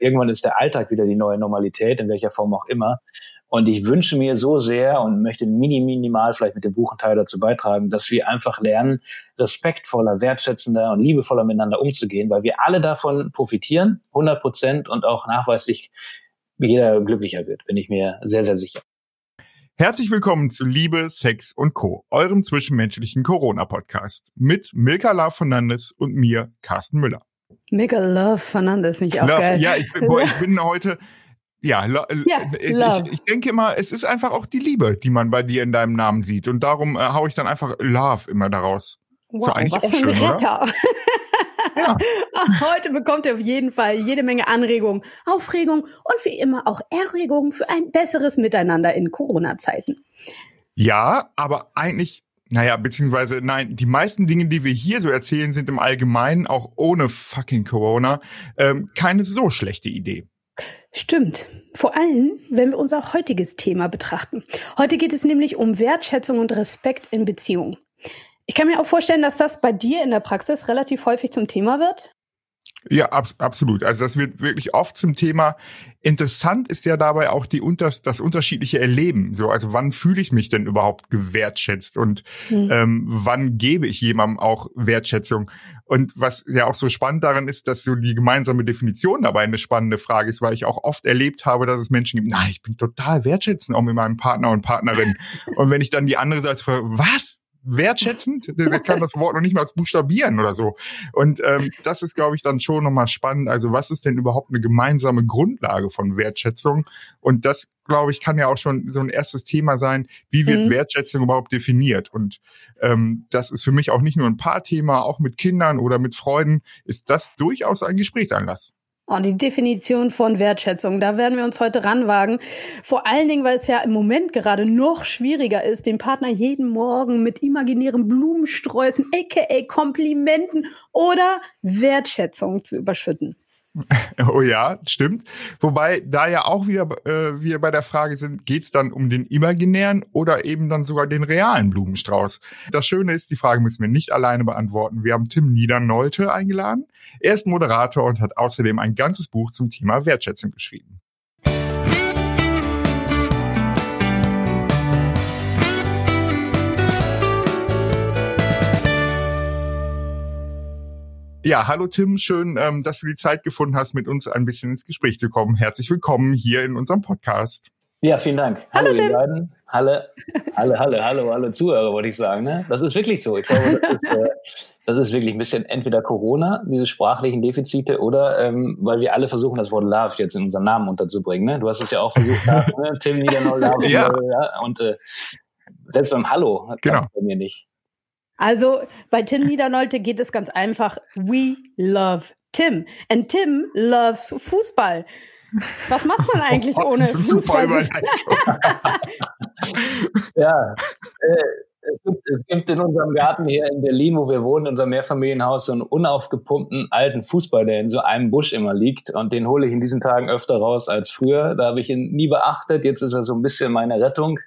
irgendwann ist der Alltag wieder die neue Normalität, in welcher Form auch immer. Und ich wünsche mir so sehr und möchte mini, minimal vielleicht mit dem Buchenteil dazu beitragen, dass wir einfach lernen, respektvoller, wertschätzender und liebevoller miteinander umzugehen, weil wir alle davon profitieren, 100 Prozent und auch nachweislich jeder glücklicher wird, bin ich mir sehr, sehr sicher. Herzlich willkommen zu Liebe, Sex und Co., eurem zwischenmenschlichen Corona-Podcast mit Milka Love Fernandes und mir, Carsten Müller. Milka Love Fernandes, nicht auch Love, geil. Ja, ich, boah, ich bin heute, ja, lo, ja ich, ich, denke immer, es ist einfach auch die Liebe, die man bei dir in deinem Namen sieht. Und darum äh, haue ich dann einfach Love immer daraus. Wow, so eigentlich was auch schön, Retter. Ja. Heute bekommt ihr auf jeden Fall jede Menge Anregungen, Aufregung und wie immer auch Erregungen für ein besseres Miteinander in Corona-Zeiten. Ja, aber eigentlich naja, beziehungsweise nein, die meisten Dinge, die wir hier so erzählen, sind im Allgemeinen auch ohne fucking Corona ähm, keine so schlechte Idee. Stimmt. Vor allem, wenn wir unser heutiges Thema betrachten. Heute geht es nämlich um Wertschätzung und Respekt in Beziehungen. Ich kann mir auch vorstellen, dass das bei dir in der Praxis relativ häufig zum Thema wird. Ja, ab, absolut. Also das wird wirklich oft zum Thema. Interessant ist ja dabei auch die unter, das unterschiedliche Erleben. So, also wann fühle ich mich denn überhaupt gewertschätzt und mhm. ähm, wann gebe ich jemandem auch Wertschätzung? Und was ja auch so spannend daran ist, dass so die gemeinsame Definition dabei eine spannende Frage ist, weil ich auch oft erlebt habe, dass es Menschen gibt, nein, ich bin total wertschätzend auch mit meinem Partner und Partnerin. und wenn ich dann die andere Seite frage, was? Wertschätzend. Der kann das Wort noch nicht mal buchstabieren oder so. Und ähm, das ist, glaube ich, dann schon nochmal spannend. Also was ist denn überhaupt eine gemeinsame Grundlage von Wertschätzung? Und das, glaube ich, kann ja auch schon so ein erstes Thema sein. Wie wird mhm. Wertschätzung überhaupt definiert? Und ähm, das ist für mich auch nicht nur ein Paarthema, auch mit Kindern oder mit Freunden ist das durchaus ein Gesprächsanlass. Oh, die Definition von Wertschätzung, da werden wir uns heute ranwagen. Vor allen Dingen, weil es ja im Moment gerade noch schwieriger ist, den Partner jeden Morgen mit imaginären Blumensträußen, aka Komplimenten oder Wertschätzung zu überschütten. Oh ja, stimmt. Wobei da ja auch wieder äh, wir bei der Frage sind, geht's dann um den imaginären oder eben dann sogar den realen Blumenstrauß? Das Schöne ist, die Frage müssen wir nicht alleine beantworten. Wir haben Tim Niedernolte eingeladen. Er ist Moderator und hat außerdem ein ganzes Buch zum Thema Wertschätzung geschrieben. Ja, hallo Tim, schön, ähm, dass du die Zeit gefunden hast, mit uns ein bisschen ins Gespräch zu kommen. Herzlich willkommen hier in unserem Podcast. Ja, vielen Dank. Hallo, hallo ihr beiden. Hallo, hallo, hallo, hallo, hallo Zuhörer, wollte ich sagen. Ne? Das ist wirklich so. Ich glaube, das ist, äh, das ist wirklich ein bisschen entweder Corona, diese sprachlichen Defizite, oder ähm, weil wir alle versuchen, das Wort Love jetzt in unserem Namen unterzubringen. Ne? Du hast es ja auch versucht, ne? Tim Niedernau Love. ja. ja. Und äh, selbst beim Hallo genau. bei mir nicht. Also bei Tim Niedernolte geht es ganz einfach. We love Tim. And Tim loves Fußball. Was machst du denn eigentlich oh, ohne Fußball? ja, äh, es, gibt, es gibt in unserem Garten hier in Berlin, wo wir wohnen, in unserem Mehrfamilienhaus, so einen unaufgepumpten alten Fußball, der in so einem Busch immer liegt. Und den hole ich in diesen Tagen öfter raus als früher. Da habe ich ihn nie beachtet. Jetzt ist er so ein bisschen meine Rettung.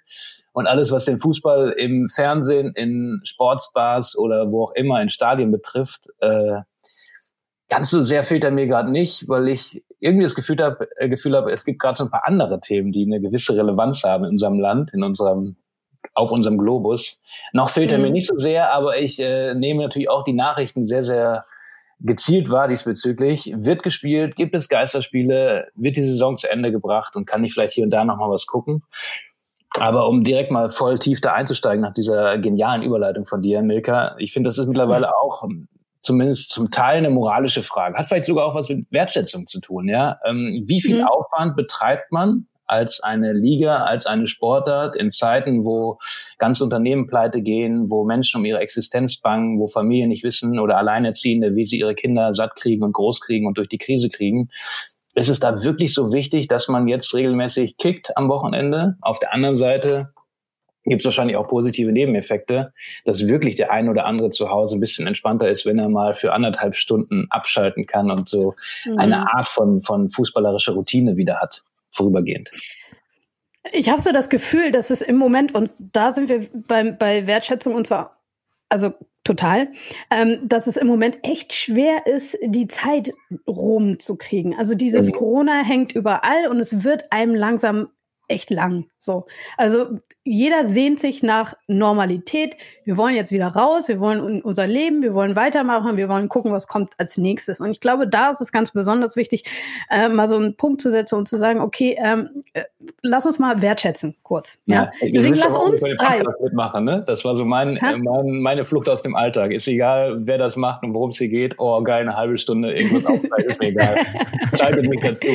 Und alles, was den Fußball im Fernsehen, in Sportsbars oder wo auch immer in Stadien betrifft, äh, ganz so sehr fehlt er mir gerade nicht, weil ich irgendwie das Gefühl habe, äh, Gefühl habe, es gibt gerade so ein paar andere Themen, die eine gewisse Relevanz haben in unserem Land, in unserem auf unserem Globus. Noch fehlt er mir mhm. nicht so sehr, aber ich äh, nehme natürlich auch die Nachrichten sehr, sehr gezielt wahr diesbezüglich. Wird gespielt, gibt es Geisterspiele, wird die Saison zu Ende gebracht und kann ich vielleicht hier und da nochmal was gucken. Aber um direkt mal voll tief da einzusteigen nach dieser genialen Überleitung von dir, Milka, ich finde, das ist mittlerweile mhm. auch zumindest zum Teil eine moralische Frage. Hat vielleicht sogar auch was mit Wertschätzung zu tun, ja? Ähm, wie viel mhm. Aufwand betreibt man als eine Liga, als eine Sportart in Zeiten, wo ganze Unternehmen pleite gehen, wo Menschen um ihre Existenz bangen, wo Familien nicht wissen oder Alleinerziehende, wie sie ihre Kinder satt kriegen und groß kriegen und durch die Krise kriegen ist es da wirklich so wichtig, dass man jetzt regelmäßig kickt am Wochenende? Auf der anderen Seite gibt es wahrscheinlich auch positive Nebeneffekte, dass wirklich der ein oder andere zu Hause ein bisschen entspannter ist, wenn er mal für anderthalb Stunden abschalten kann und so mhm. eine Art von, von fußballerischer Routine wieder hat, vorübergehend. Ich habe so das Gefühl, dass es im Moment, und da sind wir bei, bei Wertschätzung und zwar, also Total. Ähm, dass es im Moment echt schwer ist, die Zeit rumzukriegen. Also dieses mhm. Corona hängt überall und es wird einem langsam echt lang. So. Also jeder sehnt sich nach Normalität. Wir wollen jetzt wieder raus, wir wollen unser Leben, wir wollen weitermachen, wir wollen gucken, was kommt als nächstes. Und ich glaube, da ist es ganz besonders wichtig, äh, mal so einen Punkt zu setzen und zu sagen, okay, ähm, äh, lass uns mal wertschätzen, kurz. Ja, ja. deswegen lass uns drei mitmachen. Ne? Das war so mein, äh, mein, meine Flucht aus dem Alltag. Ist egal, wer das macht und worum es hier geht. Oh, geil, eine halbe Stunde irgendwas aufzeigen, ist mir egal. Schreibe mich dazu.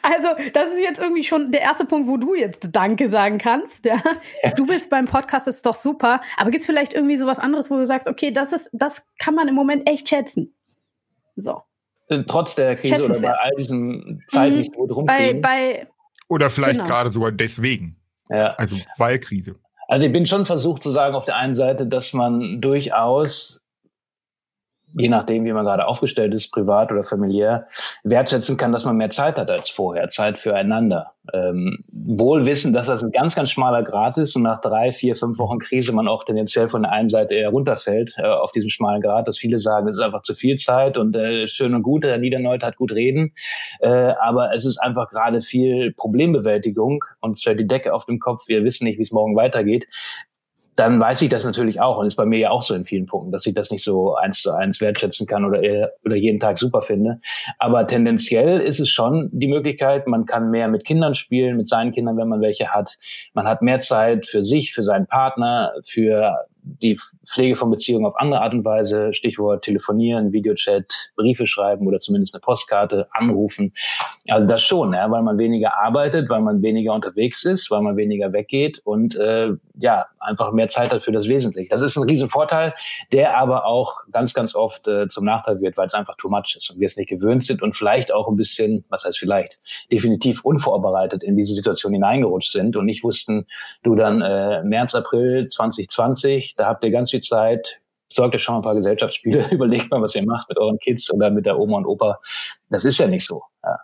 Also, das ist jetzt irgendwie schon der erste Punkt, wo du jetzt Danke sagen kannst. Ja? Du bist beim Podcast, ist doch super. Aber gibt es vielleicht irgendwie so was anderes, wo du sagst, okay, das ist, das kann man im Moment echt schätzen? So. Äh, trotz der Krise oder bei all diesen Zeiten, mhm. wo drum bei, bei, Oder vielleicht genau. gerade sogar deswegen. Ja. Also weil Krise. Also ich bin schon versucht zu sagen, auf der einen Seite, dass man durchaus je nachdem, wie man gerade aufgestellt ist, privat oder familiär, wertschätzen kann, dass man mehr Zeit hat als vorher, Zeit füreinander. Ähm, wohl wissen, dass das ein ganz, ganz schmaler Grad ist und nach drei, vier, fünf Wochen Krise man auch tendenziell von der einen Seite eher runterfällt äh, auf diesem schmalen Grad, dass viele sagen, es ist einfach zu viel Zeit und äh, schön und gut, der Niederneut hat gut reden, äh, aber es ist einfach gerade viel Problembewältigung und es fällt die Decke auf dem Kopf, wir wissen nicht, wie es morgen weitergeht dann weiß ich das natürlich auch und ist bei mir ja auch so in vielen Punkten, dass ich das nicht so eins zu eins wertschätzen kann oder, oder jeden Tag super finde. Aber tendenziell ist es schon die Möglichkeit, man kann mehr mit Kindern spielen, mit seinen Kindern, wenn man welche hat. Man hat mehr Zeit für sich, für seinen Partner, für die Pflege von Beziehungen auf andere Art und Weise, Stichwort telefonieren, Videochat, Briefe schreiben oder zumindest eine Postkarte, anrufen. Also das schon, ja, weil man weniger arbeitet, weil man weniger unterwegs ist, weil man weniger weggeht und äh, ja, einfach mehr Zeit hat für das Wesentliche. Das ist ein Riesenvorteil, der aber auch ganz, ganz oft äh, zum Nachteil wird, weil es einfach too much ist und wir es nicht gewöhnt sind und vielleicht auch ein bisschen, was heißt vielleicht, definitiv unvorbereitet in diese Situation hineingerutscht sind und nicht wussten, du dann äh, März, April 2020, da habt ihr ganz viel Zeit, sorgt euch schon ein paar Gesellschaftsspiele, überlegt mal, was ihr macht mit euren Kids oder mit der Oma und Opa. Das ist ja nicht so. Ja.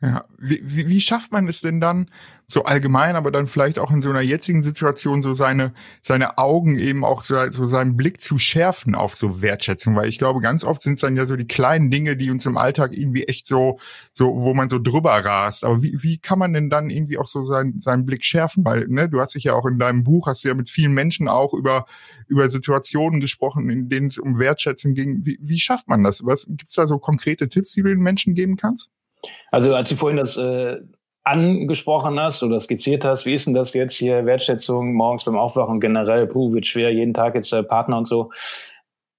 Ja, wie, wie, wie schafft man es denn dann, so allgemein, aber dann vielleicht auch in so einer jetzigen Situation so seine, seine Augen eben auch so, so seinen Blick zu schärfen auf so Wertschätzung, weil ich glaube, ganz oft sind es dann ja so die kleinen Dinge, die uns im Alltag irgendwie echt so, so, wo man so drüber rast. Aber wie, wie kann man denn dann irgendwie auch so seinen, seinen Blick schärfen? Weil, ne, du hast dich ja auch in deinem Buch, hast du ja mit vielen Menschen auch über, über Situationen gesprochen, in denen es um Wertschätzung ging. Wie, wie schafft man das? Was, gibt's da so konkrete Tipps, die du den Menschen geben kannst? Also als Sie vorhin das äh, angesprochen hast oder skizziert hast, wie ist denn das jetzt hier, Wertschätzung morgens beim Aufwachen generell, puh, wird schwer, jeden Tag jetzt äh, Partner und so.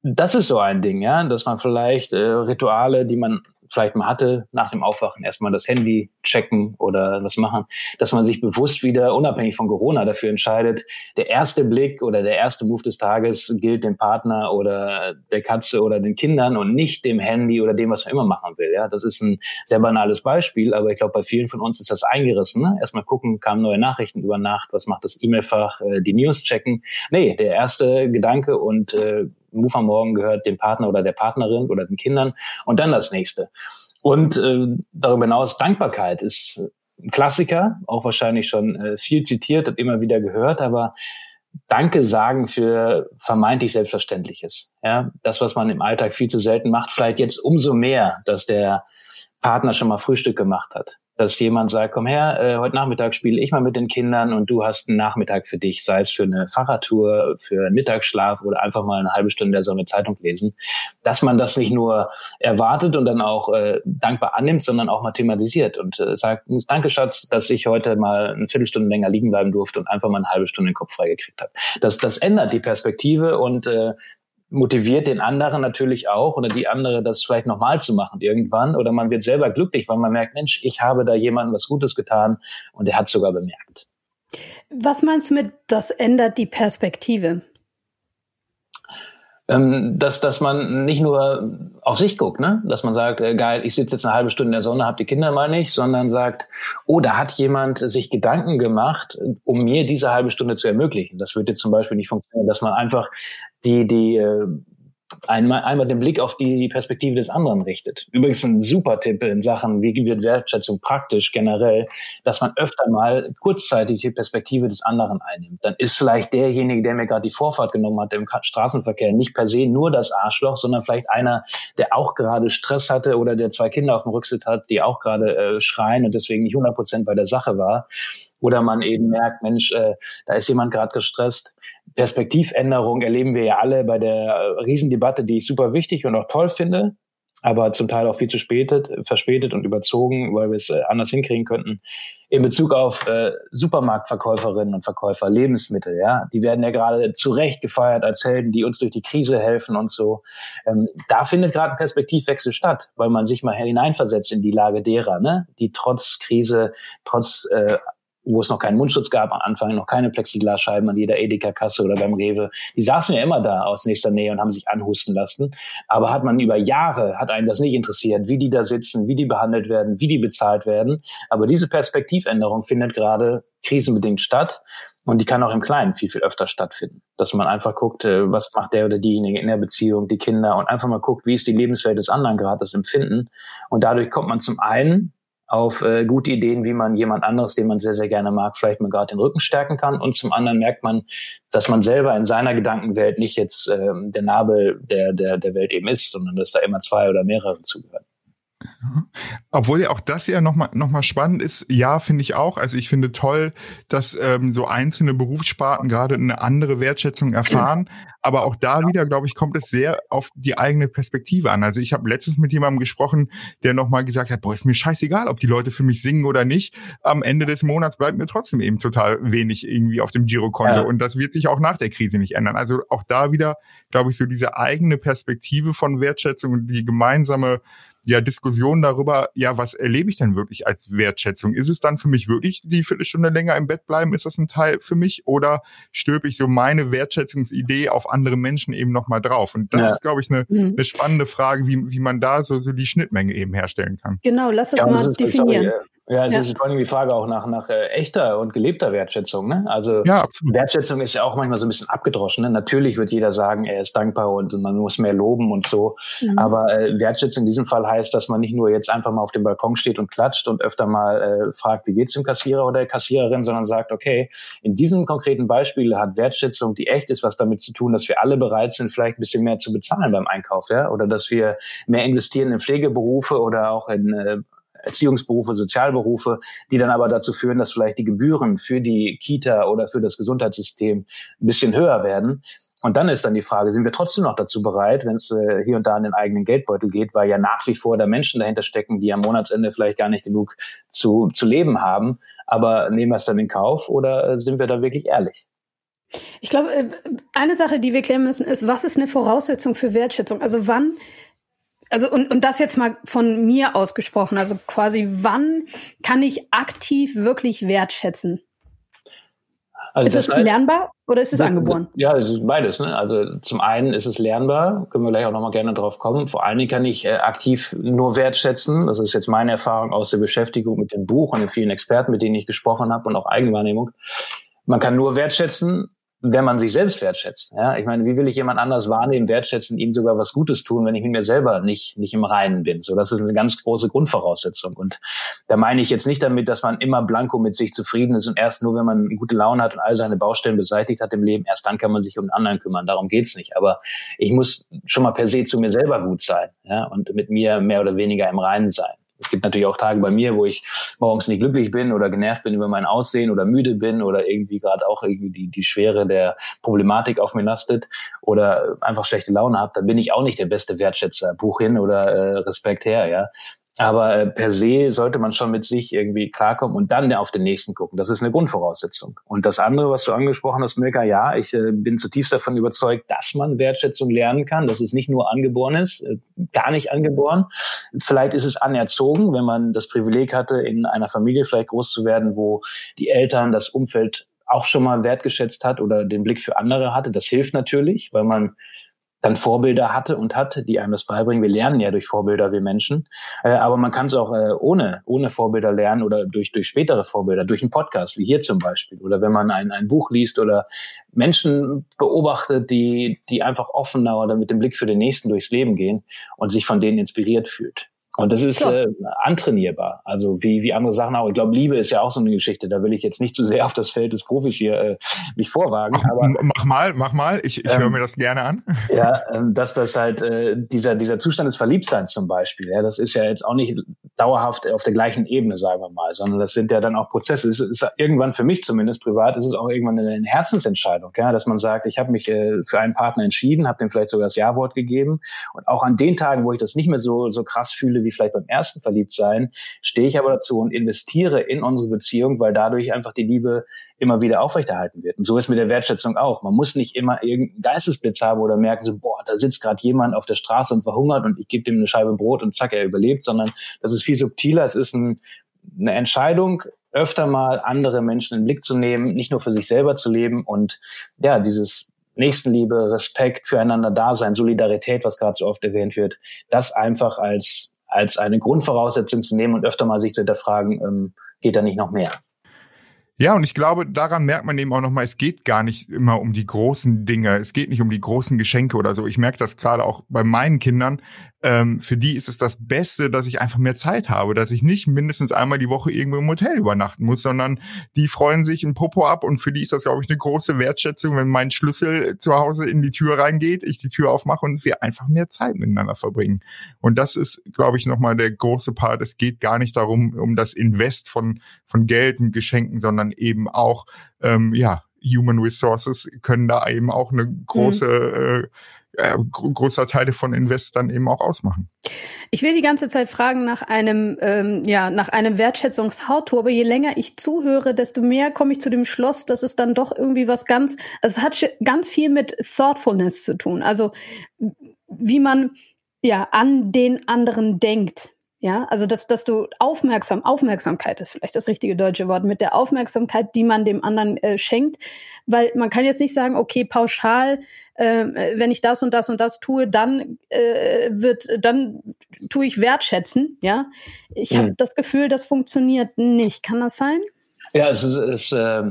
Das ist so ein Ding, ja, dass man vielleicht äh, Rituale, die man vielleicht mal hatte, nach dem Aufwachen erstmal das Handy checken oder was machen, dass man sich bewusst wieder, unabhängig von Corona, dafür entscheidet, der erste Blick oder der erste Move des Tages gilt dem Partner oder der Katze oder den Kindern und nicht dem Handy oder dem, was man immer machen will. Ja, das ist ein sehr banales Beispiel, aber ich glaube, bei vielen von uns ist das eingerissen. Ne? Erstmal gucken, kamen neue Nachrichten über Nacht, was macht das E-Mail-Fach, äh, die News checken. Nee, der erste Gedanke und äh, Am Morgen gehört dem Partner oder der Partnerin oder den Kindern und dann das nächste. Und äh, darüber hinaus Dankbarkeit ist ein Klassiker, auch wahrscheinlich schon äh, viel zitiert und immer wieder gehört, aber Danke sagen für vermeintlich Selbstverständliches. Ja, das, was man im Alltag viel zu selten macht, vielleicht jetzt umso mehr, dass der Partner schon mal Frühstück gemacht hat dass jemand sagt, komm her, äh, heute Nachmittag spiele ich mal mit den Kindern und du hast einen Nachmittag für dich, sei es für eine Fahrradtour, für einen Mittagsschlaf oder einfach mal eine halbe Stunde der Sonne Zeitung lesen. Dass man das nicht nur erwartet und dann auch äh, dankbar annimmt, sondern auch mal thematisiert und äh, sagt, danke Schatz, dass ich heute mal eine Viertelstunde länger liegen bleiben durfte und einfach mal eine halbe Stunde den Kopf freigekriegt habe. Das, das ändert die Perspektive und äh, motiviert den anderen natürlich auch oder die andere das vielleicht nochmal zu machen irgendwann oder man wird selber glücklich, weil man merkt, Mensch, ich habe da jemandem was Gutes getan und er hat sogar bemerkt. Was meinst du mit, das ändert die Perspektive? Ähm, dass, dass man nicht nur auf sich guckt, ne? dass man sagt, äh, geil, ich sitze jetzt eine halbe Stunde in der Sonne, hab die Kinder mal nicht, sondern sagt, oh, da hat jemand sich Gedanken gemacht, um mir diese halbe Stunde zu ermöglichen. Das würde jetzt zum Beispiel nicht funktionieren, dass man einfach die, die äh, einmal, einmal den Blick auf die Perspektive des anderen richtet. Übrigens ein super Tipp in Sachen, wie wird Wertschätzung praktisch generell, dass man öfter mal kurzzeitig die Perspektive des anderen einnimmt. Dann ist vielleicht derjenige, der mir gerade die Vorfahrt genommen hat im Straßenverkehr, nicht per se nur das Arschloch, sondern vielleicht einer, der auch gerade Stress hatte oder der zwei Kinder auf dem Rücksitz hat, die auch gerade äh, schreien und deswegen nicht 100 Prozent bei der Sache war. Oder man eben merkt, Mensch, äh, da ist jemand gerade gestresst Perspektivänderung erleben wir ja alle bei der äh, Riesendebatte, die ich super wichtig und auch toll finde, aber zum Teil auch viel zu spätet, verspätet und überzogen, weil wir es äh, anders hinkriegen könnten. In Bezug auf äh, Supermarktverkäuferinnen und Verkäufer, Lebensmittel, ja, die werden ja gerade zu Recht gefeiert als Helden, die uns durch die Krise helfen und so. Ähm, da findet gerade ein Perspektivwechsel statt, weil man sich mal hineinversetzt in die Lage derer, ne, die trotz Krise, trotz äh, wo es noch keinen Mundschutz gab am Anfang, noch keine Plexiglasscheiben an jeder Edeka-Kasse oder beim Rewe. Die saßen ja immer da aus nächster Nähe und haben sich anhusten lassen. Aber hat man über Jahre, hat einen das nicht interessiert, wie die da sitzen, wie die behandelt werden, wie die bezahlt werden. Aber diese Perspektivänderung findet gerade krisenbedingt statt. Und die kann auch im Kleinen viel, viel öfter stattfinden. Dass man einfach guckt, äh, was macht der oder diejenige in der Beziehung, die Kinder und einfach mal guckt, wie ist die Lebenswelt des anderen gerade, das Empfinden. Und dadurch kommt man zum einen auf äh, gute Ideen, wie man jemand anderes, den man sehr, sehr gerne mag, vielleicht mal gerade den Rücken stärken kann. Und zum anderen merkt man, dass man selber in seiner Gedankenwelt nicht jetzt ähm, der Nabel der, der, der Welt eben ist, sondern dass da immer zwei oder mehrere zugehören. Obwohl ja auch das ja nochmal noch mal spannend ist, ja, finde ich auch. Also ich finde toll, dass ähm, so einzelne Berufssparten gerade eine andere Wertschätzung erfahren. Aber auch da wieder, glaube ich, kommt es sehr auf die eigene Perspektive an. Also ich habe letztens mit jemandem gesprochen, der nochmal gesagt hat, boah, ist mir scheißegal, ob die Leute für mich singen oder nicht. Am Ende des Monats bleibt mir trotzdem eben total wenig irgendwie auf dem Girokonto. Ja. Und das wird sich auch nach der Krise nicht ändern. Also auch da wieder, glaube ich, so diese eigene Perspektive von Wertschätzung und die gemeinsame ja Diskussion darüber, ja, was erlebe ich denn wirklich als Wertschätzung? Ist es dann für mich wirklich die Viertelstunde länger im Bett bleiben? Ist das ein Teil für mich? Oder stülpe ich so meine Wertschätzungsidee auf andere Menschen eben nochmal drauf? Und das ja. ist, glaube ich, eine, mhm. eine spannende Frage, wie, wie man da so, so die Schnittmenge eben herstellen kann. Genau, lass es ja, mal definieren. Sorry, ja, es ja. ist vor allem die Frage auch nach, nach äh, echter und gelebter Wertschätzung. Ne? Also ja, Wertschätzung ist ja auch manchmal so ein bisschen abgedroschen. Ne? Natürlich wird jeder sagen, er ist dankbar und man muss mehr loben und so. Mhm. Aber äh, Wertschätzung in diesem Fall heißt, dass man nicht nur jetzt einfach mal auf dem Balkon steht und klatscht und öfter mal äh, fragt, wie geht's dem Kassierer oder der Kassiererin, sondern sagt, okay, in diesem konkreten Beispiel hat Wertschätzung, die echt ist, was damit zu tun, dass wir alle bereit sind, vielleicht ein bisschen mehr zu bezahlen beim Einkauf, ja, oder dass wir mehr investieren in Pflegeberufe oder auch in äh, Erziehungsberufe, Sozialberufe, die dann aber dazu führen, dass vielleicht die Gebühren für die Kita oder für das Gesundheitssystem ein bisschen höher werden. Und dann ist dann die Frage, sind wir trotzdem noch dazu bereit, wenn es äh, hier und da an den eigenen Geldbeutel geht, weil ja nach wie vor da Menschen dahinter stecken, die am Monatsende vielleicht gar nicht genug zu, zu leben haben. Aber nehmen wir es dann in Kauf oder äh, sind wir da wirklich ehrlich? Ich glaube, äh, eine Sache, die wir klären müssen, ist, was ist eine Voraussetzung für Wertschätzung? Also wann also und, und das jetzt mal von mir ausgesprochen, also quasi, wann kann ich aktiv wirklich wertschätzen? Also ist es heißt, lernbar oder ist es angeboren? Ja, es ist beides. Ne? Also zum einen ist es lernbar, können wir gleich auch nochmal gerne drauf kommen. Vor allen Dingen kann ich äh, aktiv nur wertschätzen. Das ist jetzt meine Erfahrung aus der Beschäftigung mit dem Buch und den vielen Experten, mit denen ich gesprochen habe und auch Eigenwahrnehmung. Man kann nur wertschätzen, wenn man sich selbst wertschätzt. Ja, ich meine, wie will ich jemand anders wahrnehmen, wertschätzen, ihm sogar was Gutes tun, wenn ich mit mir selber nicht, nicht im Reinen bin? So, das ist eine ganz große Grundvoraussetzung. Und da meine ich jetzt nicht damit, dass man immer blanko mit sich zufrieden ist und erst nur, wenn man gute Laune hat und all seine Baustellen beseitigt hat im Leben, erst dann kann man sich um den anderen kümmern. Darum geht's nicht. Aber ich muss schon mal per se zu mir selber gut sein, ja, und mit mir mehr oder weniger im Reinen sein. Es gibt natürlich auch Tage bei mir, wo ich morgens nicht glücklich bin oder genervt bin über mein Aussehen oder müde bin oder irgendwie gerade auch irgendwie die, die Schwere der Problematik auf mir lastet oder einfach schlechte Laune habe, dann bin ich auch nicht der beste Wertschätzer. Buch hin oder äh, Respekt her, ja. Aber äh, per se sollte man schon mit sich irgendwie klarkommen und dann auf den nächsten gucken. Das ist eine Grundvoraussetzung. Und das andere, was du angesprochen hast, Milka, ja, ich äh, bin zutiefst davon überzeugt, dass man Wertschätzung lernen kann, dass es nicht nur angeboren ist, äh, gar nicht angeboren. Vielleicht ist es anerzogen, wenn man das Privileg hatte, in einer Familie vielleicht groß zu werden, wo die Eltern das Umfeld auch schon mal wertgeschätzt hat oder den Blick für andere hatte. Das hilft natürlich, weil man dann Vorbilder hatte und hat, die einem das beibringen. Wir lernen ja durch Vorbilder, wir Menschen. Äh, aber man kann es auch äh, ohne, ohne Vorbilder lernen oder durch, durch spätere Vorbilder, durch einen Podcast, wie hier zum Beispiel. Oder wenn man ein, ein Buch liest oder Menschen beobachtet, die, die einfach offener oder mit dem Blick für den Nächsten durchs Leben gehen und sich von denen inspiriert fühlt. Und das ist äh, antrainierbar. Also wie, wie andere Sachen auch. Ich glaube, Liebe ist ja auch so eine Geschichte. Da will ich jetzt nicht zu sehr auf das Feld des Profis hier äh, mich vorwagen. Mach, aber, mach mal, mach mal. Ich, ich ähm, höre mir das gerne an. Ja, ähm, dass das halt äh, dieser, dieser Zustand des Verliebtseins zum Beispiel, ja, das ist ja jetzt auch nicht dauerhaft auf der gleichen Ebene, sagen wir mal, sondern das sind ja dann auch Prozesse. Es ist irgendwann für mich zumindest privat, ist es auch irgendwann eine Herzensentscheidung, ja, dass man sagt, ich habe mich äh, für einen Partner entschieden, habe dem vielleicht sogar das Ja-Wort gegeben. Und auch an den Tagen, wo ich das nicht mehr so, so krass fühle, wie vielleicht beim ersten Verliebtsein, stehe ich aber dazu und investiere in unsere Beziehung, weil dadurch einfach die Liebe immer wieder aufrechterhalten wird. Und so ist mit der Wertschätzung auch. Man muss nicht immer irgendeinen Geistesblitz haben oder merken so, boah, da sitzt gerade jemand auf der Straße und verhungert und ich gebe dem eine Scheibe Brot und zack, er überlebt, sondern das ist viel subtiler. Es ist ein, eine Entscheidung, öfter mal andere Menschen in den Blick zu nehmen, nicht nur für sich selber zu leben und ja, dieses Nächstenliebe, Respekt füreinander Dasein, Solidarität, was gerade so oft erwähnt wird, das einfach als als eine Grundvoraussetzung zu nehmen und öfter mal sich zu hinterfragen, ähm, geht da nicht noch mehr? Ja, und ich glaube, daran merkt man eben auch nochmal, es geht gar nicht immer um die großen Dinge. Es geht nicht um die großen Geschenke oder so. Ich merke das gerade auch bei meinen Kindern ähm, für die ist es das Beste, dass ich einfach mehr Zeit habe, dass ich nicht mindestens einmal die Woche irgendwo im Hotel übernachten muss, sondern die freuen sich ein Popo ab und für die ist das, glaube ich, eine große Wertschätzung, wenn mein Schlüssel zu Hause in die Tür reingeht, ich die Tür aufmache und wir einfach mehr Zeit miteinander verbringen. Und das ist, glaube ich, nochmal der große Part. Es geht gar nicht darum, um das Invest von, von Geld und Geschenken, sondern eben auch, ähm, ja, Human Resources können da eben auch eine große mhm. äh, äh, großer Teile von Invest dann eben auch ausmachen. Ich will die ganze Zeit fragen nach einem, ähm, ja, nach einem Wertschätzungshautour, aber je länger ich zuhöre, desto mehr komme ich zu dem Schluss, dass es dann doch irgendwie was ganz, also es hat ganz viel mit Thoughtfulness zu tun. Also wie man ja an den anderen denkt. Ja, also dass, dass du aufmerksam, Aufmerksamkeit ist vielleicht das richtige deutsche Wort, mit der Aufmerksamkeit, die man dem anderen äh, schenkt, weil man kann jetzt nicht sagen, okay, pauschal, äh, wenn ich das und das und das tue, dann äh, wird, dann tue ich wertschätzen. Ja, ich habe mhm. das Gefühl, das funktioniert nicht. Kann das sein? Ja, es ist, es, äh,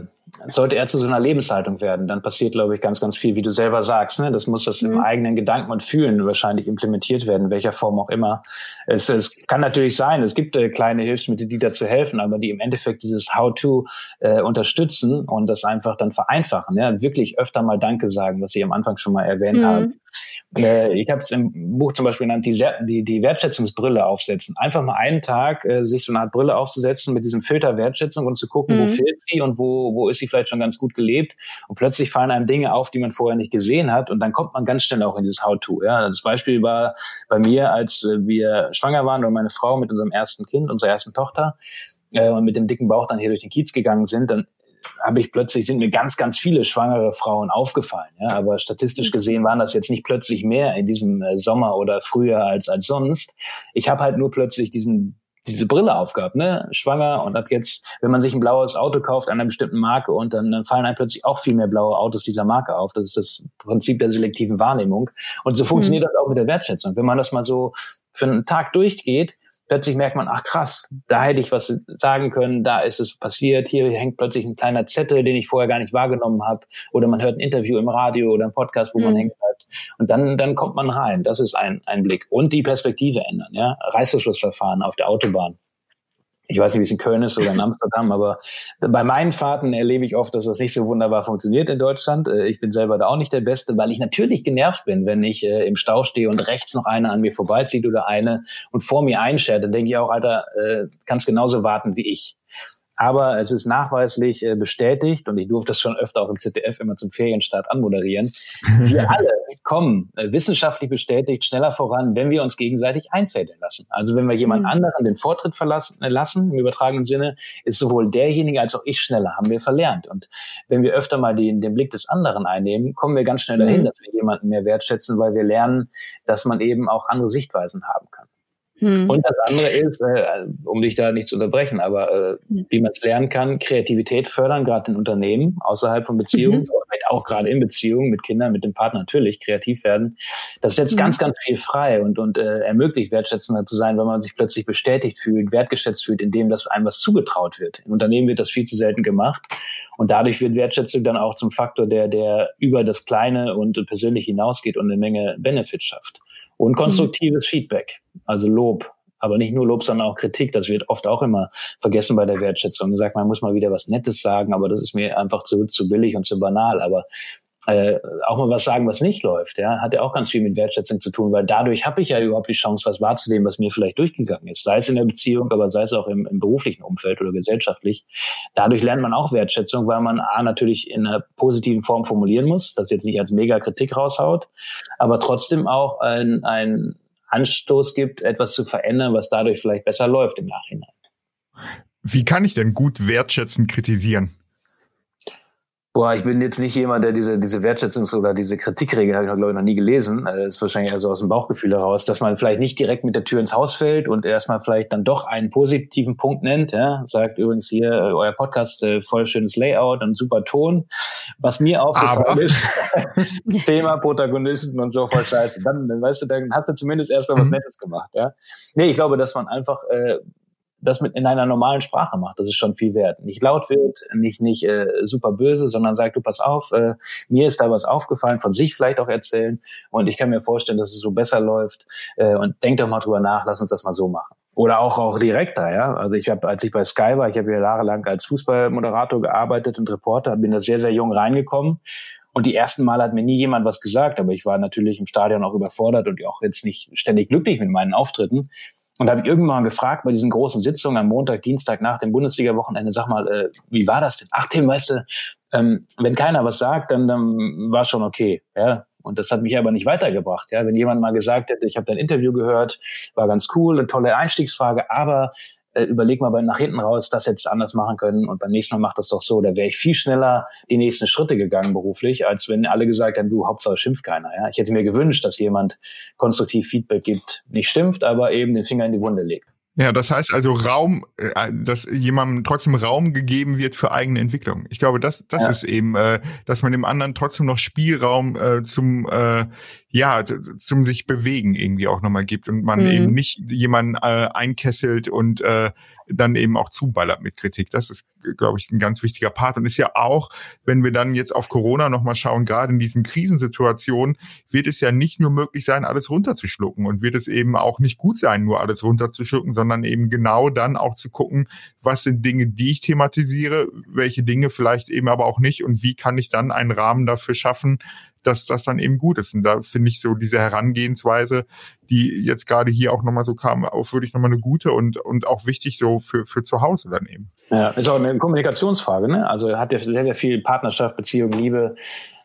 sollte eher zu so einer Lebenshaltung werden. Dann passiert, glaube ich, ganz, ganz viel, wie du selber sagst. Ne? Das muss das mhm. im eigenen Gedanken und Fühlen wahrscheinlich implementiert werden, in welcher Form auch immer. Es, es kann natürlich sein, es gibt äh, kleine Hilfsmittel, die dazu helfen, aber die im Endeffekt dieses How-to äh, unterstützen und das einfach dann vereinfachen. Ja? Wirklich öfter mal Danke sagen, was Sie am Anfang schon mal erwähnt mhm. haben. Äh, ich habe es im Buch zum Beispiel genannt, die, die, die Wertschätzungsbrille aufsetzen. Einfach mal einen Tag äh, sich so eine Art Brille aufzusetzen mit diesem Filter Wertschätzung und zu gucken, mhm. wo fehlt sie und wo, wo ist sie vielleicht schon ganz gut gelebt. Und plötzlich fallen einem Dinge auf, die man vorher nicht gesehen hat. Und dann kommt man ganz schnell auch in dieses How-To. Ja? Das Beispiel war bei mir, als äh, wir schwanger waren und meine Frau mit unserem ersten Kind, unserer ersten Tochter, äh, und mit dem dicken Bauch dann hier durch den Kiez gegangen sind, dann habe ich plötzlich, sind mir ganz, ganz viele schwangere Frauen aufgefallen. Ja? Aber statistisch gesehen waren das jetzt nicht plötzlich mehr in diesem äh, Sommer oder Frühjahr als, als sonst. Ich habe halt nur plötzlich diesen diese Brille aufgehabt, ne? Schwanger und ab jetzt, wenn man sich ein blaues Auto kauft einer bestimmten Marke und dann, dann fallen einem plötzlich auch viel mehr blaue Autos dieser Marke auf. Das ist das Prinzip der selektiven Wahrnehmung. Und so funktioniert mhm. das auch mit der Wertschätzung. Wenn man das mal so für einen Tag durchgeht, plötzlich merkt man, ach krass, da hätte ich was sagen können, da ist es passiert, hier hängt plötzlich ein kleiner Zettel, den ich vorher gar nicht wahrgenommen habe, oder man hört ein Interview im Radio oder ein Podcast, wo mhm. man hängen bleibt. Und dann, dann kommt man rein. Das ist ein, ein Blick. Und die Perspektive ändern, ja. Reißverschlussverfahren auf der Autobahn ich weiß nicht, wie es in Köln ist oder in Amsterdam, aber bei meinen Fahrten erlebe ich oft, dass das nicht so wunderbar funktioniert in Deutschland. Äh, ich bin selber da auch nicht der Beste, weil ich natürlich genervt bin, wenn ich äh, im Stau stehe und rechts noch einer an mir vorbeizieht oder eine und vor mir einschert. Dann denke ich auch, Alter, äh, kannst genauso warten wie ich. Aber es ist nachweislich äh, bestätigt und ich durfte das schon öfter auch im ZDF immer zum Ferienstart anmoderieren. Wir alle kommen äh, wissenschaftlich bestätigt schneller voran, wenn wir uns gegenseitig einfädeln lassen. Also wenn wir jemand mhm. anderen den Vortritt verlassen äh, lassen, im übertragenen Sinne, ist sowohl derjenige als auch ich schneller, haben wir verlernt. Und wenn wir öfter mal den, den Blick des anderen einnehmen, kommen wir ganz schnell dahin, mhm. dass wir jemanden mehr wertschätzen, weil wir lernen, dass man eben auch andere Sichtweisen haben kann. Hm. Und das andere ist, äh, um dich da nicht zu unterbrechen, aber äh, hm. wie man es lernen kann, Kreativität fördern, gerade in Unternehmen, außerhalb von Beziehungen, mhm. auch gerade in Beziehungen mit Kindern, mit dem Partner natürlich kreativ werden. Das setzt mhm. ganz, ganz viel frei und, und äh, ermöglicht, wertschätzender zu sein, wenn man sich plötzlich bestätigt fühlt, wertgeschätzt fühlt, indem das einem was zugetraut wird. Im Unternehmen wird das viel zu selten gemacht. Und dadurch wird Wertschätzung dann auch zum Faktor, der, der über das Kleine und persönlich hinausgeht und eine Menge Benefits schafft. Und konstruktives mhm. Feedback, also Lob, aber nicht nur Lob, sondern auch Kritik. Das wird oft auch immer vergessen bei der Wertschätzung. Man sagt, man muss mal wieder was Nettes sagen, aber das ist mir einfach zu, zu billig und zu banal. Aber äh, auch mal was sagen, was nicht läuft, ja, hat ja auch ganz viel mit Wertschätzung zu tun, weil dadurch habe ich ja überhaupt die Chance, was wahrzunehmen, was mir vielleicht durchgegangen ist, sei es in der Beziehung, aber sei es auch im, im beruflichen Umfeld oder gesellschaftlich. Dadurch lernt man auch Wertschätzung, weil man A natürlich in einer positiven Form formulieren muss, das jetzt nicht als mega Kritik raushaut, aber trotzdem auch ein, ein Anstoß gibt, etwas zu verändern, was dadurch vielleicht besser läuft im Nachhinein. Wie kann ich denn gut wertschätzen kritisieren? Boah, ich bin jetzt nicht jemand, der diese, diese Wertschätzungs- oder diese Kritikregel habe ich, glaube ich, noch nie gelesen. Das ist wahrscheinlich eher so aus dem Bauchgefühl heraus, dass man vielleicht nicht direkt mit der Tür ins Haus fällt und erstmal vielleicht dann doch einen positiven Punkt nennt. Ja? Sagt übrigens hier, äh, euer Podcast, äh, voll schönes Layout und super Ton. Was mir aufgefallen ist, Thema Protagonisten und so voll scheiße. Dann, weißt du, dann hast du zumindest erstmal was mhm. Nettes gemacht. Ja? Nee, ich glaube, dass man einfach äh, das mit in einer normalen Sprache macht, das ist schon viel wert. Nicht laut wird, nicht nicht äh, super böse, sondern sagt, du pass auf, äh, mir ist da was aufgefallen, von sich vielleicht auch erzählen und ich kann mir vorstellen, dass es so besser läuft äh, und denk doch mal drüber nach, lass uns das mal so machen. Oder auch auch direkter, ja. Also ich habe, als ich bei Sky war, ich habe ja jahrelang als Fußballmoderator gearbeitet und Reporter, bin da sehr sehr jung reingekommen und die ersten Mal hat mir nie jemand was gesagt, aber ich war natürlich im Stadion auch überfordert und auch jetzt nicht ständig glücklich mit meinen Auftritten. Und habe irgendwann gefragt bei diesen großen Sitzungen am Montag, Dienstag nach dem Bundesliga-Wochenende, sag mal, äh, wie war das denn? Ach, Tim, weißt du, ähm, wenn keiner was sagt, dann, dann war schon okay. Ja? Und das hat mich aber nicht weitergebracht. Ja? Wenn jemand mal gesagt hätte, ich habe dein Interview gehört, war ganz cool, eine tolle Einstiegsfrage, aber äh, überleg mal nach hinten raus, das hättest du anders machen können und beim nächsten Mal mach das doch so. Da wäre ich viel schneller die nächsten Schritte gegangen beruflich, als wenn alle gesagt hätten, du, Hauptsache schimpft keiner. Ja? Ich hätte mir gewünscht, dass jemand konstruktiv Feedback gibt, nicht schimpft, aber eben den Finger in die Wunde legt. Ja, das heißt also Raum, äh, dass jemandem trotzdem Raum gegeben wird für eigene Entwicklung. Ich glaube, das, das ja. ist eben, äh, dass man dem anderen trotzdem noch Spielraum äh, zum, äh, ja, zum sich bewegen irgendwie auch nochmal gibt und man mhm. eben nicht jemanden einkesselt und dann eben auch zuballert mit Kritik. Das ist, glaube ich, ein ganz wichtiger Part und ist ja auch, wenn wir dann jetzt auf Corona nochmal schauen, gerade in diesen Krisensituationen, wird es ja nicht nur möglich sein, alles runterzuschlucken und wird es eben auch nicht gut sein, nur alles runterzuschlucken, sondern eben genau dann auch zu gucken, was sind Dinge, die ich thematisiere, welche Dinge vielleicht eben aber auch nicht und wie kann ich dann einen Rahmen dafür schaffen, dass das dann eben gut ist. Und da finde ich so diese Herangehensweise, die jetzt gerade hier auch nochmal so kam, auch wirklich nochmal eine gute und, und auch wichtig so für, für zu Hause dann eben. Ja, ist auch eine Kommunikationsfrage, ne? Also hat ja sehr, sehr viel Partnerschaft, Beziehung, Liebe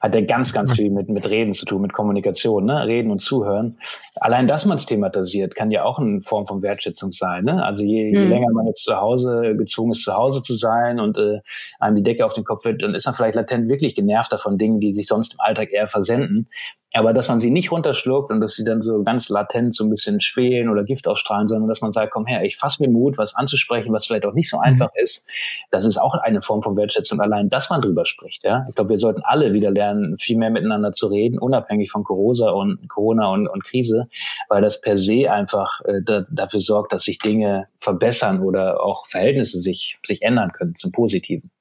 hat ja ganz, ganz viel mit, mit Reden zu tun, mit Kommunikation, ne? Reden und Zuhören. Allein, dass man es thematisiert, kann ja auch eine Form von Wertschätzung sein. Ne? Also je, je mhm. länger man jetzt zu Hause gezwungen ist, zu Hause zu sein und äh, einem die Decke auf den Kopf wird, dann ist man vielleicht latent wirklich genervter von Dingen, die sich sonst im Alltag eher versenden. Aber dass man sie nicht runterschluckt und dass sie dann so ganz latent so ein bisschen schwelen oder Gift ausstrahlen, sondern dass man sagt, komm her, ich fasse mir Mut, was anzusprechen, was vielleicht auch nicht so mhm. einfach ist. Das ist auch eine Form von Wertschätzung allein, dass man drüber spricht. Ja, ich glaube, wir sollten alle wieder lernen, viel mehr miteinander zu reden, unabhängig von Corona und Corona und, und Krise, weil das per se einfach äh, da, dafür sorgt, dass sich Dinge verbessern oder auch Verhältnisse sich sich ändern können zum Positiven.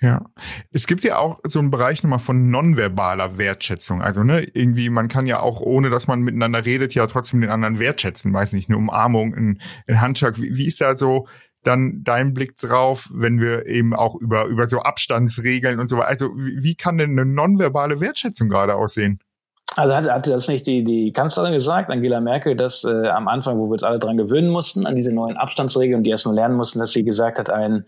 Ja, es gibt ja auch so einen Bereich nochmal von nonverbaler Wertschätzung. Also ne, irgendwie man kann ja auch ohne, dass man miteinander redet, ja trotzdem den anderen wertschätzen. Weiß nicht, eine Umarmung, ein, ein Handschlag. Wie, wie ist da so dann dein Blick drauf, wenn wir eben auch über über so Abstandsregeln und so weiter. Also wie, wie kann denn eine nonverbale Wertschätzung gerade aussehen? Also hatte, hatte das nicht die, die Kanzlerin gesagt, Angela Merkel, dass äh, am Anfang, wo wir uns alle dran gewöhnen mussten, an diese neuen Abstandsregeln, die erstmal lernen mussten, dass sie gesagt hat, ein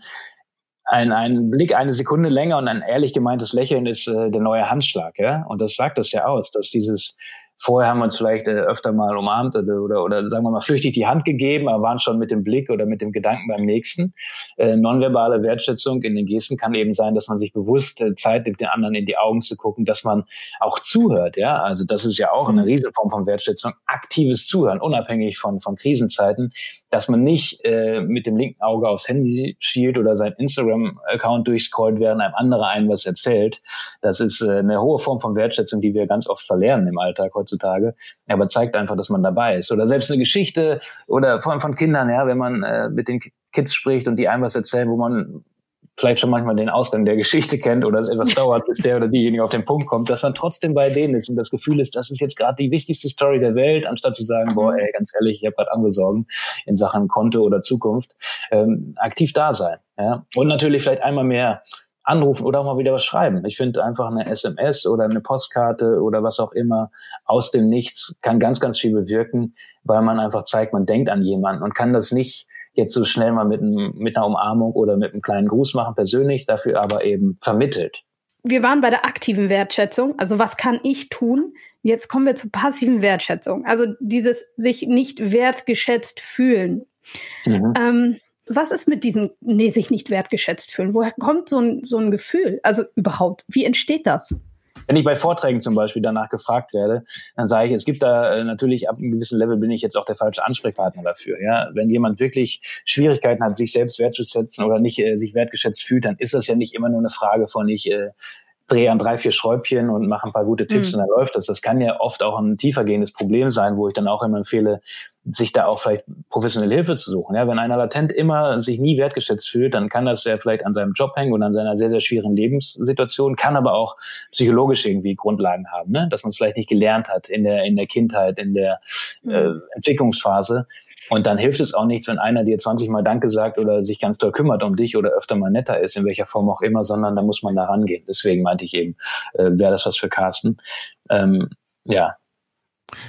ein, ein Blick eine Sekunde länger und ein ehrlich gemeintes Lächeln ist äh, der neue Handschlag, ja. Und das sagt das ja aus, dass dieses Vorher haben wir uns vielleicht äh, öfter mal umarmt oder, oder, oder sagen wir mal flüchtig die Hand gegeben, aber waren schon mit dem Blick oder mit dem Gedanken beim nächsten. Äh, nonverbale Wertschätzung in den Gesten kann eben sein, dass man sich bewusst äh, Zeit nimmt, den anderen in die Augen zu gucken, dass man auch zuhört. Ja, also das ist ja auch eine mhm. Riesenform von Wertschätzung. Aktives Zuhören, unabhängig von, von Krisenzeiten, dass man nicht äh, mit dem linken Auge aufs Handy schielt oder sein Instagram-Account durchscrollt, während einem anderer einen was erzählt. Das ist äh, eine hohe Form von Wertschätzung, die wir ganz oft verlernen im Alltag heutzutage, aber zeigt einfach, dass man dabei ist. Oder selbst eine Geschichte oder von, von Kindern, ja, wenn man äh, mit den Kids spricht und die einem was erzählen, wo man vielleicht schon manchmal den Ausgang der Geschichte kennt oder es etwas dauert, bis der oder diejenige auf den Punkt kommt, dass man trotzdem bei denen ist und das Gefühl ist, das ist jetzt gerade die wichtigste Story der Welt, anstatt zu sagen, boah, ey, ganz ehrlich, ich habe gerade andere Sorgen in Sachen Konto oder Zukunft, ähm, aktiv da sein. Ja? Und natürlich vielleicht einmal mehr anrufen oder auch mal wieder was schreiben. Ich finde einfach eine SMS oder eine Postkarte oder was auch immer aus dem Nichts kann ganz, ganz viel bewirken, weil man einfach zeigt, man denkt an jemanden und kann das nicht jetzt so schnell mal mit, einem, mit einer Umarmung oder mit einem kleinen Gruß machen persönlich, dafür aber eben vermittelt. Wir waren bei der aktiven Wertschätzung, also was kann ich tun? Jetzt kommen wir zur passiven Wertschätzung, also dieses sich nicht wertgeschätzt fühlen. Mhm. Ähm, was ist mit diesem, nee, sich nicht wertgeschätzt fühlen? Woher kommt so ein, so ein Gefühl? Also überhaupt, wie entsteht das? Wenn ich bei Vorträgen zum Beispiel danach gefragt werde, dann sage ich, es gibt da äh, natürlich ab einem gewissen Level bin ich jetzt auch der falsche Ansprechpartner dafür. Ja, wenn jemand wirklich Schwierigkeiten hat, sich selbst wertzuschätzen oder nicht äh, sich wertgeschätzt fühlt, dann ist das ja nicht immer nur eine Frage von ich äh, drehe an drei, vier Schräubchen und mache ein paar gute Tipps mhm. und dann läuft das. Das kann ja oft auch ein tiefergehendes Problem sein, wo ich dann auch immer empfehle, sich da auch vielleicht professionelle Hilfe zu suchen. Ja, wenn einer latent immer sich nie wertgeschätzt fühlt, dann kann das ja vielleicht an seinem Job hängen und an seiner sehr, sehr schwierigen Lebenssituation, kann aber auch psychologisch irgendwie Grundlagen haben, ne? dass man es vielleicht nicht gelernt hat in der, in der Kindheit, in der mhm. äh, Entwicklungsphase. Und dann hilft es auch nichts, wenn einer dir 20 Mal Danke sagt oder sich ganz doll kümmert um dich oder öfter mal netter ist, in welcher Form auch immer, sondern da muss man da rangehen. Deswegen meinte ich eben, äh, wäre das was für Carsten. Ähm, ja,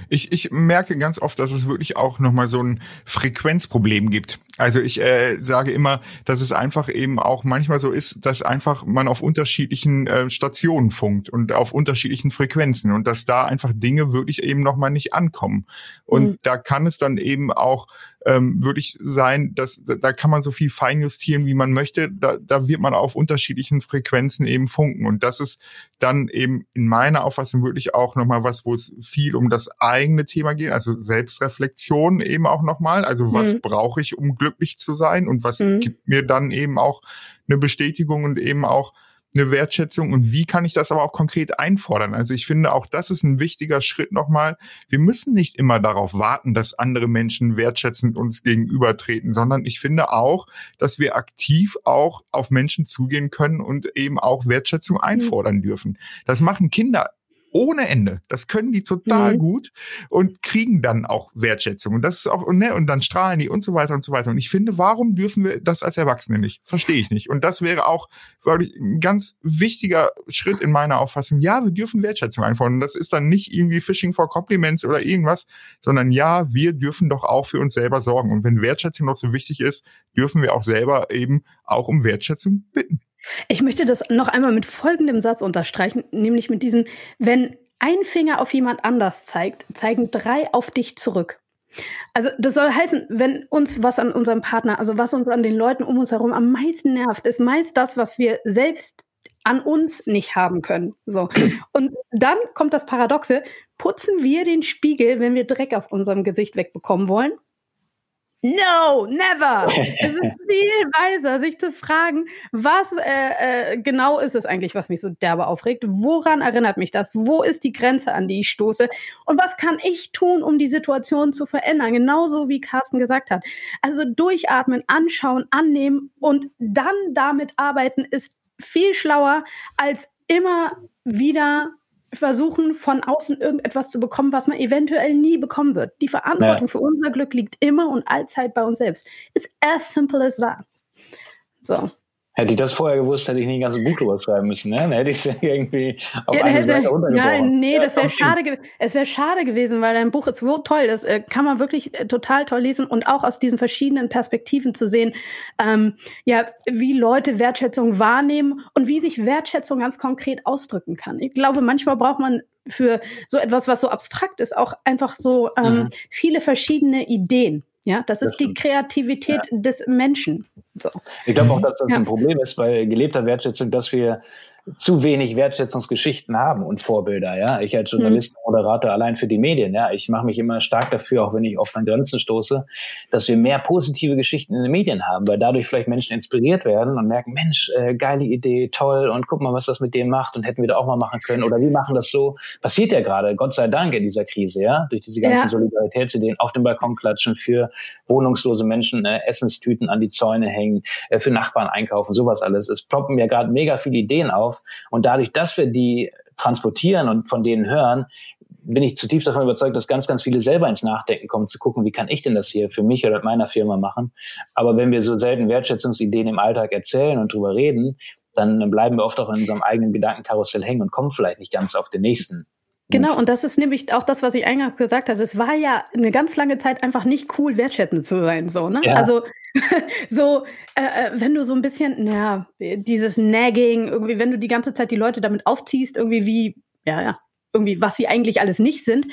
ich, ich merke ganz oft, dass es wirklich auch nochmal so ein Frequenzproblem gibt. Also ich äh, sage immer, dass es einfach eben auch manchmal so ist, dass einfach man auf unterschiedlichen äh, Stationen funkt und auf unterschiedlichen Frequenzen und dass da einfach Dinge wirklich eben nochmal nicht ankommen. Und mhm. da kann es dann eben auch ähm, wirklich sein, dass da kann man so viel feinjustieren, wie man möchte. Da, da wird man auf unterschiedlichen Frequenzen eben funken. Und das ist dann eben in meiner Auffassung wirklich auch nochmal was, wo es viel um das eigene Thema geht, also Selbstreflexion eben auch nochmal. Also was mhm. brauche ich, um glücklich zu sein und was mhm. gibt mir dann eben auch eine Bestätigung und eben auch eine Wertschätzung und wie kann ich das aber auch konkret einfordern? Also ich finde auch das ist ein wichtiger Schritt nochmal. Wir müssen nicht immer darauf warten, dass andere Menschen wertschätzend uns gegenübertreten, sondern ich finde auch, dass wir aktiv auch auf Menschen zugehen können und eben auch Wertschätzung mhm. einfordern dürfen. Das machen Kinder ohne Ende. Das können die total mhm. gut und kriegen dann auch Wertschätzung. Und das ist auch, ne, und dann strahlen die und so weiter und so weiter. Und ich finde, warum dürfen wir das als Erwachsene nicht? Verstehe ich nicht. Und das wäre auch wirklich ein ganz wichtiger Schritt in meiner Auffassung. Ja, wir dürfen Wertschätzung einfordern. Und das ist dann nicht irgendwie Fishing for Compliments oder irgendwas, sondern ja, wir dürfen doch auch für uns selber sorgen. Und wenn Wertschätzung noch so wichtig ist, dürfen wir auch selber eben auch um Wertschätzung bitten. Ich möchte das noch einmal mit folgendem Satz unterstreichen, nämlich mit diesem, wenn ein Finger auf jemand anders zeigt, zeigen drei auf dich zurück. Also das soll heißen, wenn uns was an unserem Partner, also was uns an den Leuten um uns herum am meisten nervt, ist meist das, was wir selbst an uns nicht haben können. So. Und dann kommt das Paradoxe, putzen wir den Spiegel, wenn wir Dreck auf unserem Gesicht wegbekommen wollen? No, never. es ist viel weiser, sich zu fragen, was äh, äh, genau ist es eigentlich, was mich so derbe aufregt? Woran erinnert mich das? Wo ist die Grenze, an die ich stoße? Und was kann ich tun, um die Situation zu verändern? Genauso wie Carsten gesagt hat. Also durchatmen, anschauen, annehmen und dann damit arbeiten ist viel schlauer als immer wieder versuchen, von außen irgendetwas zu bekommen, was man eventuell nie bekommen wird. Die Verantwortung ja. für unser Glück liegt immer und allzeit bei uns selbst. It's as simple as that. So. Hätte ich das vorher gewusst, hätte ich nicht ein ganzes Buch drüber schreiben müssen. Ne? Dann hätte ich es irgendwie auf ja, eine hätte, Seite runtergebrochen. nee, ja, das wäre schade, es wäre schade gewesen, weil dein Buch ist so toll. Das äh, kann man wirklich äh, total toll lesen und auch aus diesen verschiedenen Perspektiven zu sehen, ähm, ja, wie Leute Wertschätzung wahrnehmen und wie sich Wertschätzung ganz konkret ausdrücken kann. Ich glaube, manchmal braucht man für so etwas, was so abstrakt ist, auch einfach so ähm, mhm. viele verschiedene Ideen. Ja, das, das ist stimmt. die Kreativität ja. des Menschen. So. Ich glaube auch, dass das ja. ein Problem ist bei gelebter Wertschätzung, dass wir zu wenig Wertschätzungsgeschichten haben und Vorbilder. Ja, ich als Journalist, mhm. Moderator allein für die Medien. Ja, ich mache mich immer stark dafür, auch wenn ich oft an Grenzen stoße, dass wir mehr positive Geschichten in den Medien haben, weil dadurch vielleicht Menschen inspiriert werden und merken, Mensch, äh, geile Idee, toll und guck mal, was das mit dem macht und hätten wir da auch mal machen können oder wir machen das so. Passiert ja gerade, Gott sei Dank in dieser Krise, ja, durch diese ganzen ja. Solidaritätsideen auf dem Balkon klatschen für wohnungslose Menschen, äh, Essenstüten an die Zäune hängen, äh, für Nachbarn einkaufen, sowas alles. Es ploppen ja gerade mega viele Ideen auf und dadurch, dass wir die transportieren und von denen hören, bin ich zutiefst davon überzeugt, dass ganz, ganz viele selber ins Nachdenken kommen, zu gucken, wie kann ich denn das hier für mich oder meiner Firma machen. Aber wenn wir so selten Wertschätzungsideen im Alltag erzählen und drüber reden, dann bleiben wir oft auch in unserem eigenen Gedankenkarussell hängen und kommen vielleicht nicht ganz auf den nächsten Genau, und das ist nämlich auch das, was ich eingangs gesagt habe. Es war ja eine ganz lange Zeit einfach nicht cool, wertschätzend zu sein. So, ne? Ja. Also so, äh, äh, wenn du so ein bisschen, ja, dieses Nagging, irgendwie, wenn du die ganze Zeit die Leute damit aufziehst, irgendwie wie, ja, ja, irgendwie, was sie eigentlich alles nicht sind.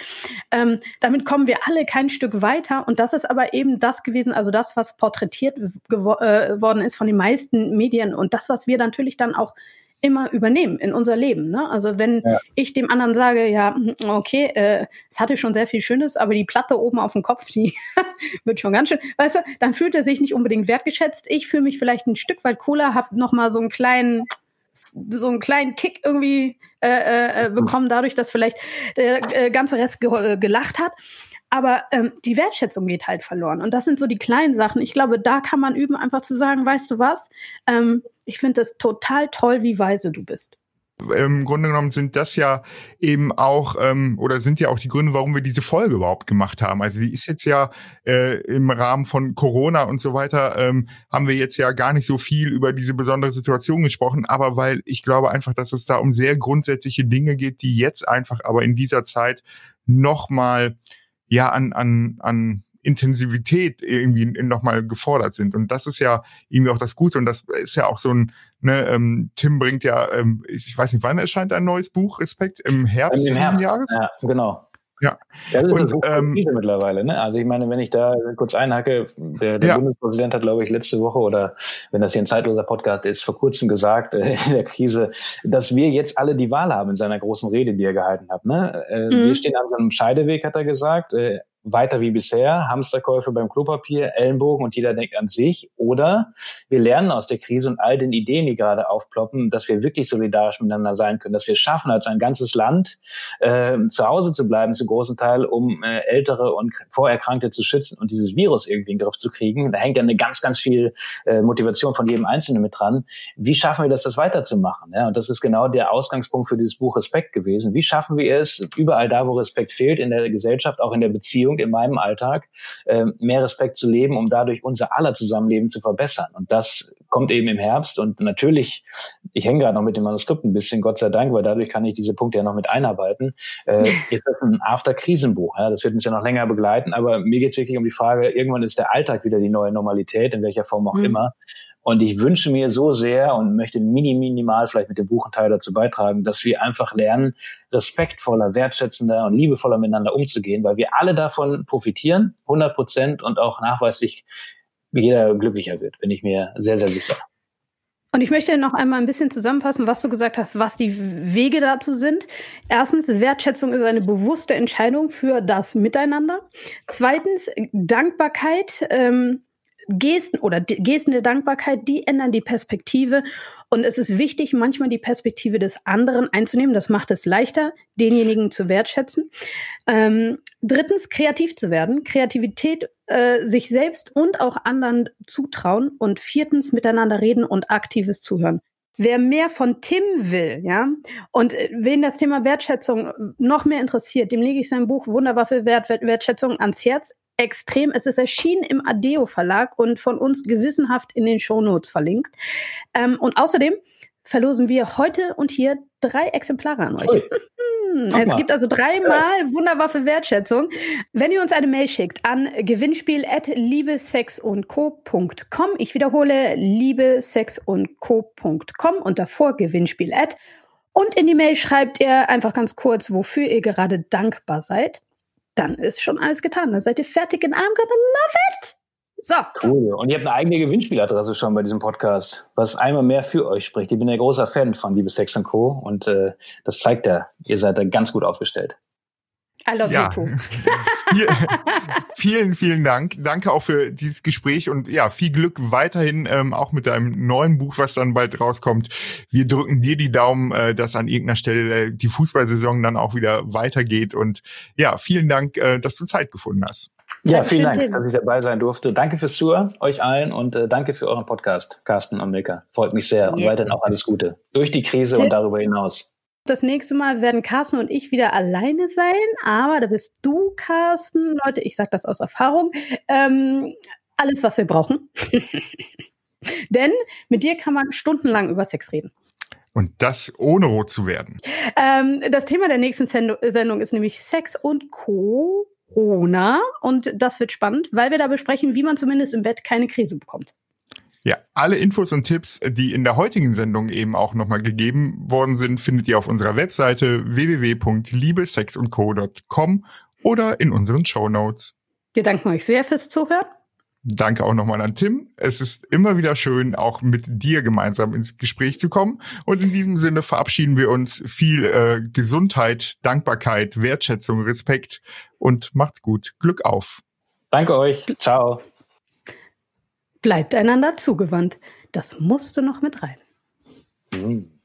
Ähm, damit kommen wir alle kein Stück weiter. Und das ist aber eben das gewesen, also das, was porträtiert äh, worden ist von den meisten Medien und das, was wir natürlich dann auch immer übernehmen in unser Leben. Ne? Also wenn ja. ich dem anderen sage, ja, okay, äh, es hatte schon sehr viel Schönes, aber die Platte oben auf dem Kopf, die wird schon ganz schön, weißt du, dann fühlt er sich nicht unbedingt wertgeschätzt. Ich fühle mich vielleicht ein Stück weit cooler, habe noch mal so einen kleinen so einen kleinen Kick irgendwie äh, äh, äh bekommen, dadurch, dass vielleicht der äh, ganze Rest ge gelacht hat. Aber ähm, die Wertschätzung geht halt verloren. Und das sind so die kleinen Sachen. Ich glaube, da kann man üben, einfach zu sagen, weißt du was? Ähm, ich finde es total toll, wie weise du bist. Im Grunde genommen sind das ja eben auch ähm, oder sind ja auch die Gründe, warum wir diese Folge überhaupt gemacht haben. Also die ist jetzt ja äh, im Rahmen von Corona und so weiter ähm, haben wir jetzt ja gar nicht so viel über diese besondere Situation gesprochen, aber weil ich glaube einfach, dass es da um sehr grundsätzliche Dinge geht, die jetzt einfach aber in dieser Zeit nochmal ja an an an Intensivität irgendwie nochmal gefordert sind. Und das ist ja irgendwie auch das Gute. Und das ist ja auch so ein, ne, ähm, Tim bringt ja, ähm, ich weiß nicht, wann erscheint ein neues Buch, Respekt? Im Herbst, Im Herbst. Jahres? Ja, genau. Ja. ja das ist und, ähm, mittlerweile. Ne? Also ich meine, wenn ich da kurz einhacke, der, der ja. Bundespräsident hat, glaube ich, letzte Woche oder wenn das hier ein zeitloser Podcast ist, vor kurzem gesagt äh, in der Krise, dass wir jetzt alle die Wahl haben in seiner großen Rede, die er gehalten hat. Ne? Äh, mhm. Wir stehen an so einem Scheideweg, hat er gesagt. Äh, weiter wie bisher, Hamsterkäufe beim Klopapier, Ellenbogen und jeder denkt an sich. Oder wir lernen aus der Krise und all den Ideen, die gerade aufploppen, dass wir wirklich solidarisch miteinander sein können, dass wir es schaffen, als ein ganzes Land äh, zu Hause zu bleiben, zu großen Teil, um äh, Ältere und Vorerkrankte zu schützen und dieses Virus irgendwie in den Griff zu kriegen. Da hängt ja eine ganz, ganz viel äh, Motivation von jedem Einzelnen mit dran. Wie schaffen wir das, das weiterzumachen? Ja? Und das ist genau der Ausgangspunkt für dieses Buch Respekt gewesen. Wie schaffen wir es, überall da, wo Respekt fehlt, in der Gesellschaft, auch in der Beziehung, Punkt in meinem Alltag, äh, mehr Respekt zu leben, um dadurch unser aller Zusammenleben zu verbessern. Und das kommt eben im Herbst. Und natürlich, ich hänge gerade noch mit dem Manuskript ein bisschen, Gott sei Dank, weil dadurch kann ich diese Punkte ja noch mit einarbeiten. Äh, ist das ein After-Krisenbuch? Ja? Das wird uns ja noch länger begleiten. Aber mir geht es wirklich um die Frage, irgendwann ist der Alltag wieder die neue Normalität, in welcher Form auch mhm. immer. Und ich wünsche mir so sehr und möchte mini, minimal vielleicht mit dem Buch einen Teil dazu beitragen, dass wir einfach lernen, respektvoller, wertschätzender und liebevoller miteinander umzugehen, weil wir alle davon profitieren, 100 Prozent und auch nachweislich jeder glücklicher wird, bin ich mir sehr, sehr sicher. Und ich möchte noch einmal ein bisschen zusammenfassen, was du gesagt hast, was die Wege dazu sind. Erstens, Wertschätzung ist eine bewusste Entscheidung für das Miteinander. Zweitens, Dankbarkeit ähm, Gesten oder Gesten der Dankbarkeit, die ändern die Perspektive. Und es ist wichtig, manchmal die Perspektive des anderen einzunehmen. Das macht es leichter, denjenigen zu wertschätzen. Ähm, drittens, kreativ zu werden. Kreativität äh, sich selbst und auch anderen zutrauen. Und viertens, miteinander reden und aktives Zuhören. Wer mehr von Tim will, ja, und äh, wen das Thema Wertschätzung noch mehr interessiert, dem lege ich sein Buch Wunderwaffe Wert, Wertschätzung ans Herz extrem. Es ist erschienen im Adeo Verlag und von uns gewissenhaft in den Shownotes verlinkt. Ähm, und außerdem verlosen wir heute und hier drei Exemplare an euch. Hm, es gibt also dreimal Wunderwaffe Wertschätzung. Wenn ihr uns eine Mail schickt an gewinnspiel@liebesexundco.com. Ich wiederhole liebesexundco.com und davor Gewinnspiel@ Und in die Mail schreibt ihr einfach ganz kurz, wofür ihr gerade dankbar seid. Dann ist schon alles getan. Dann seid ihr fertig in I'm gonna love it. So. Cool. Und ihr habt eine eigene Gewinnspieladresse schon bei diesem Podcast, was einmal mehr für euch spricht. Ich bin ein großer Fan von Liebe Sex Co. Und äh, das zeigt ja, ihr seid da ganz gut aufgestellt. I love ja. you too. vielen, vielen Dank. Danke auch für dieses Gespräch und ja, viel Glück weiterhin ähm, auch mit deinem neuen Buch, was dann bald rauskommt. Wir drücken dir die Daumen, äh, dass an irgendeiner Stelle die Fußballsaison dann auch wieder weitergeht. Und ja, vielen Dank, äh, dass du Zeit gefunden hast. Ja, vielen Dank, Tim. dass ich dabei sein durfte. Danke fürs Zuhören, euch allen und äh, danke für euren Podcast, Carsten und Milka. Freut mich sehr und weiterhin auch alles Gute. Durch die Krise Tim. und darüber hinaus. Das nächste Mal werden Carsten und ich wieder alleine sein, aber da bist du, Carsten. Leute, ich sage das aus Erfahrung. Ähm, alles, was wir brauchen. Denn mit dir kann man stundenlang über Sex reden. Und das ohne rot zu werden. Ähm, das Thema der nächsten Sendung ist nämlich Sex und Corona. Und das wird spannend, weil wir da besprechen, wie man zumindest im Bett keine Krise bekommt. Ja, alle Infos und Tipps, die in der heutigen Sendung eben auch nochmal gegeben worden sind, findet ihr auf unserer Webseite www.liebesexundco.com oder in unseren Show Notes. Wir danken euch sehr fürs Zuhören. Danke auch nochmal an Tim. Es ist immer wieder schön, auch mit dir gemeinsam ins Gespräch zu kommen. Und in diesem Sinne verabschieden wir uns viel äh, Gesundheit, Dankbarkeit, Wertschätzung, Respekt und macht's gut. Glück auf. Danke euch. Ciao bleibt einander zugewandt. Das musste noch mit rein. Mhm.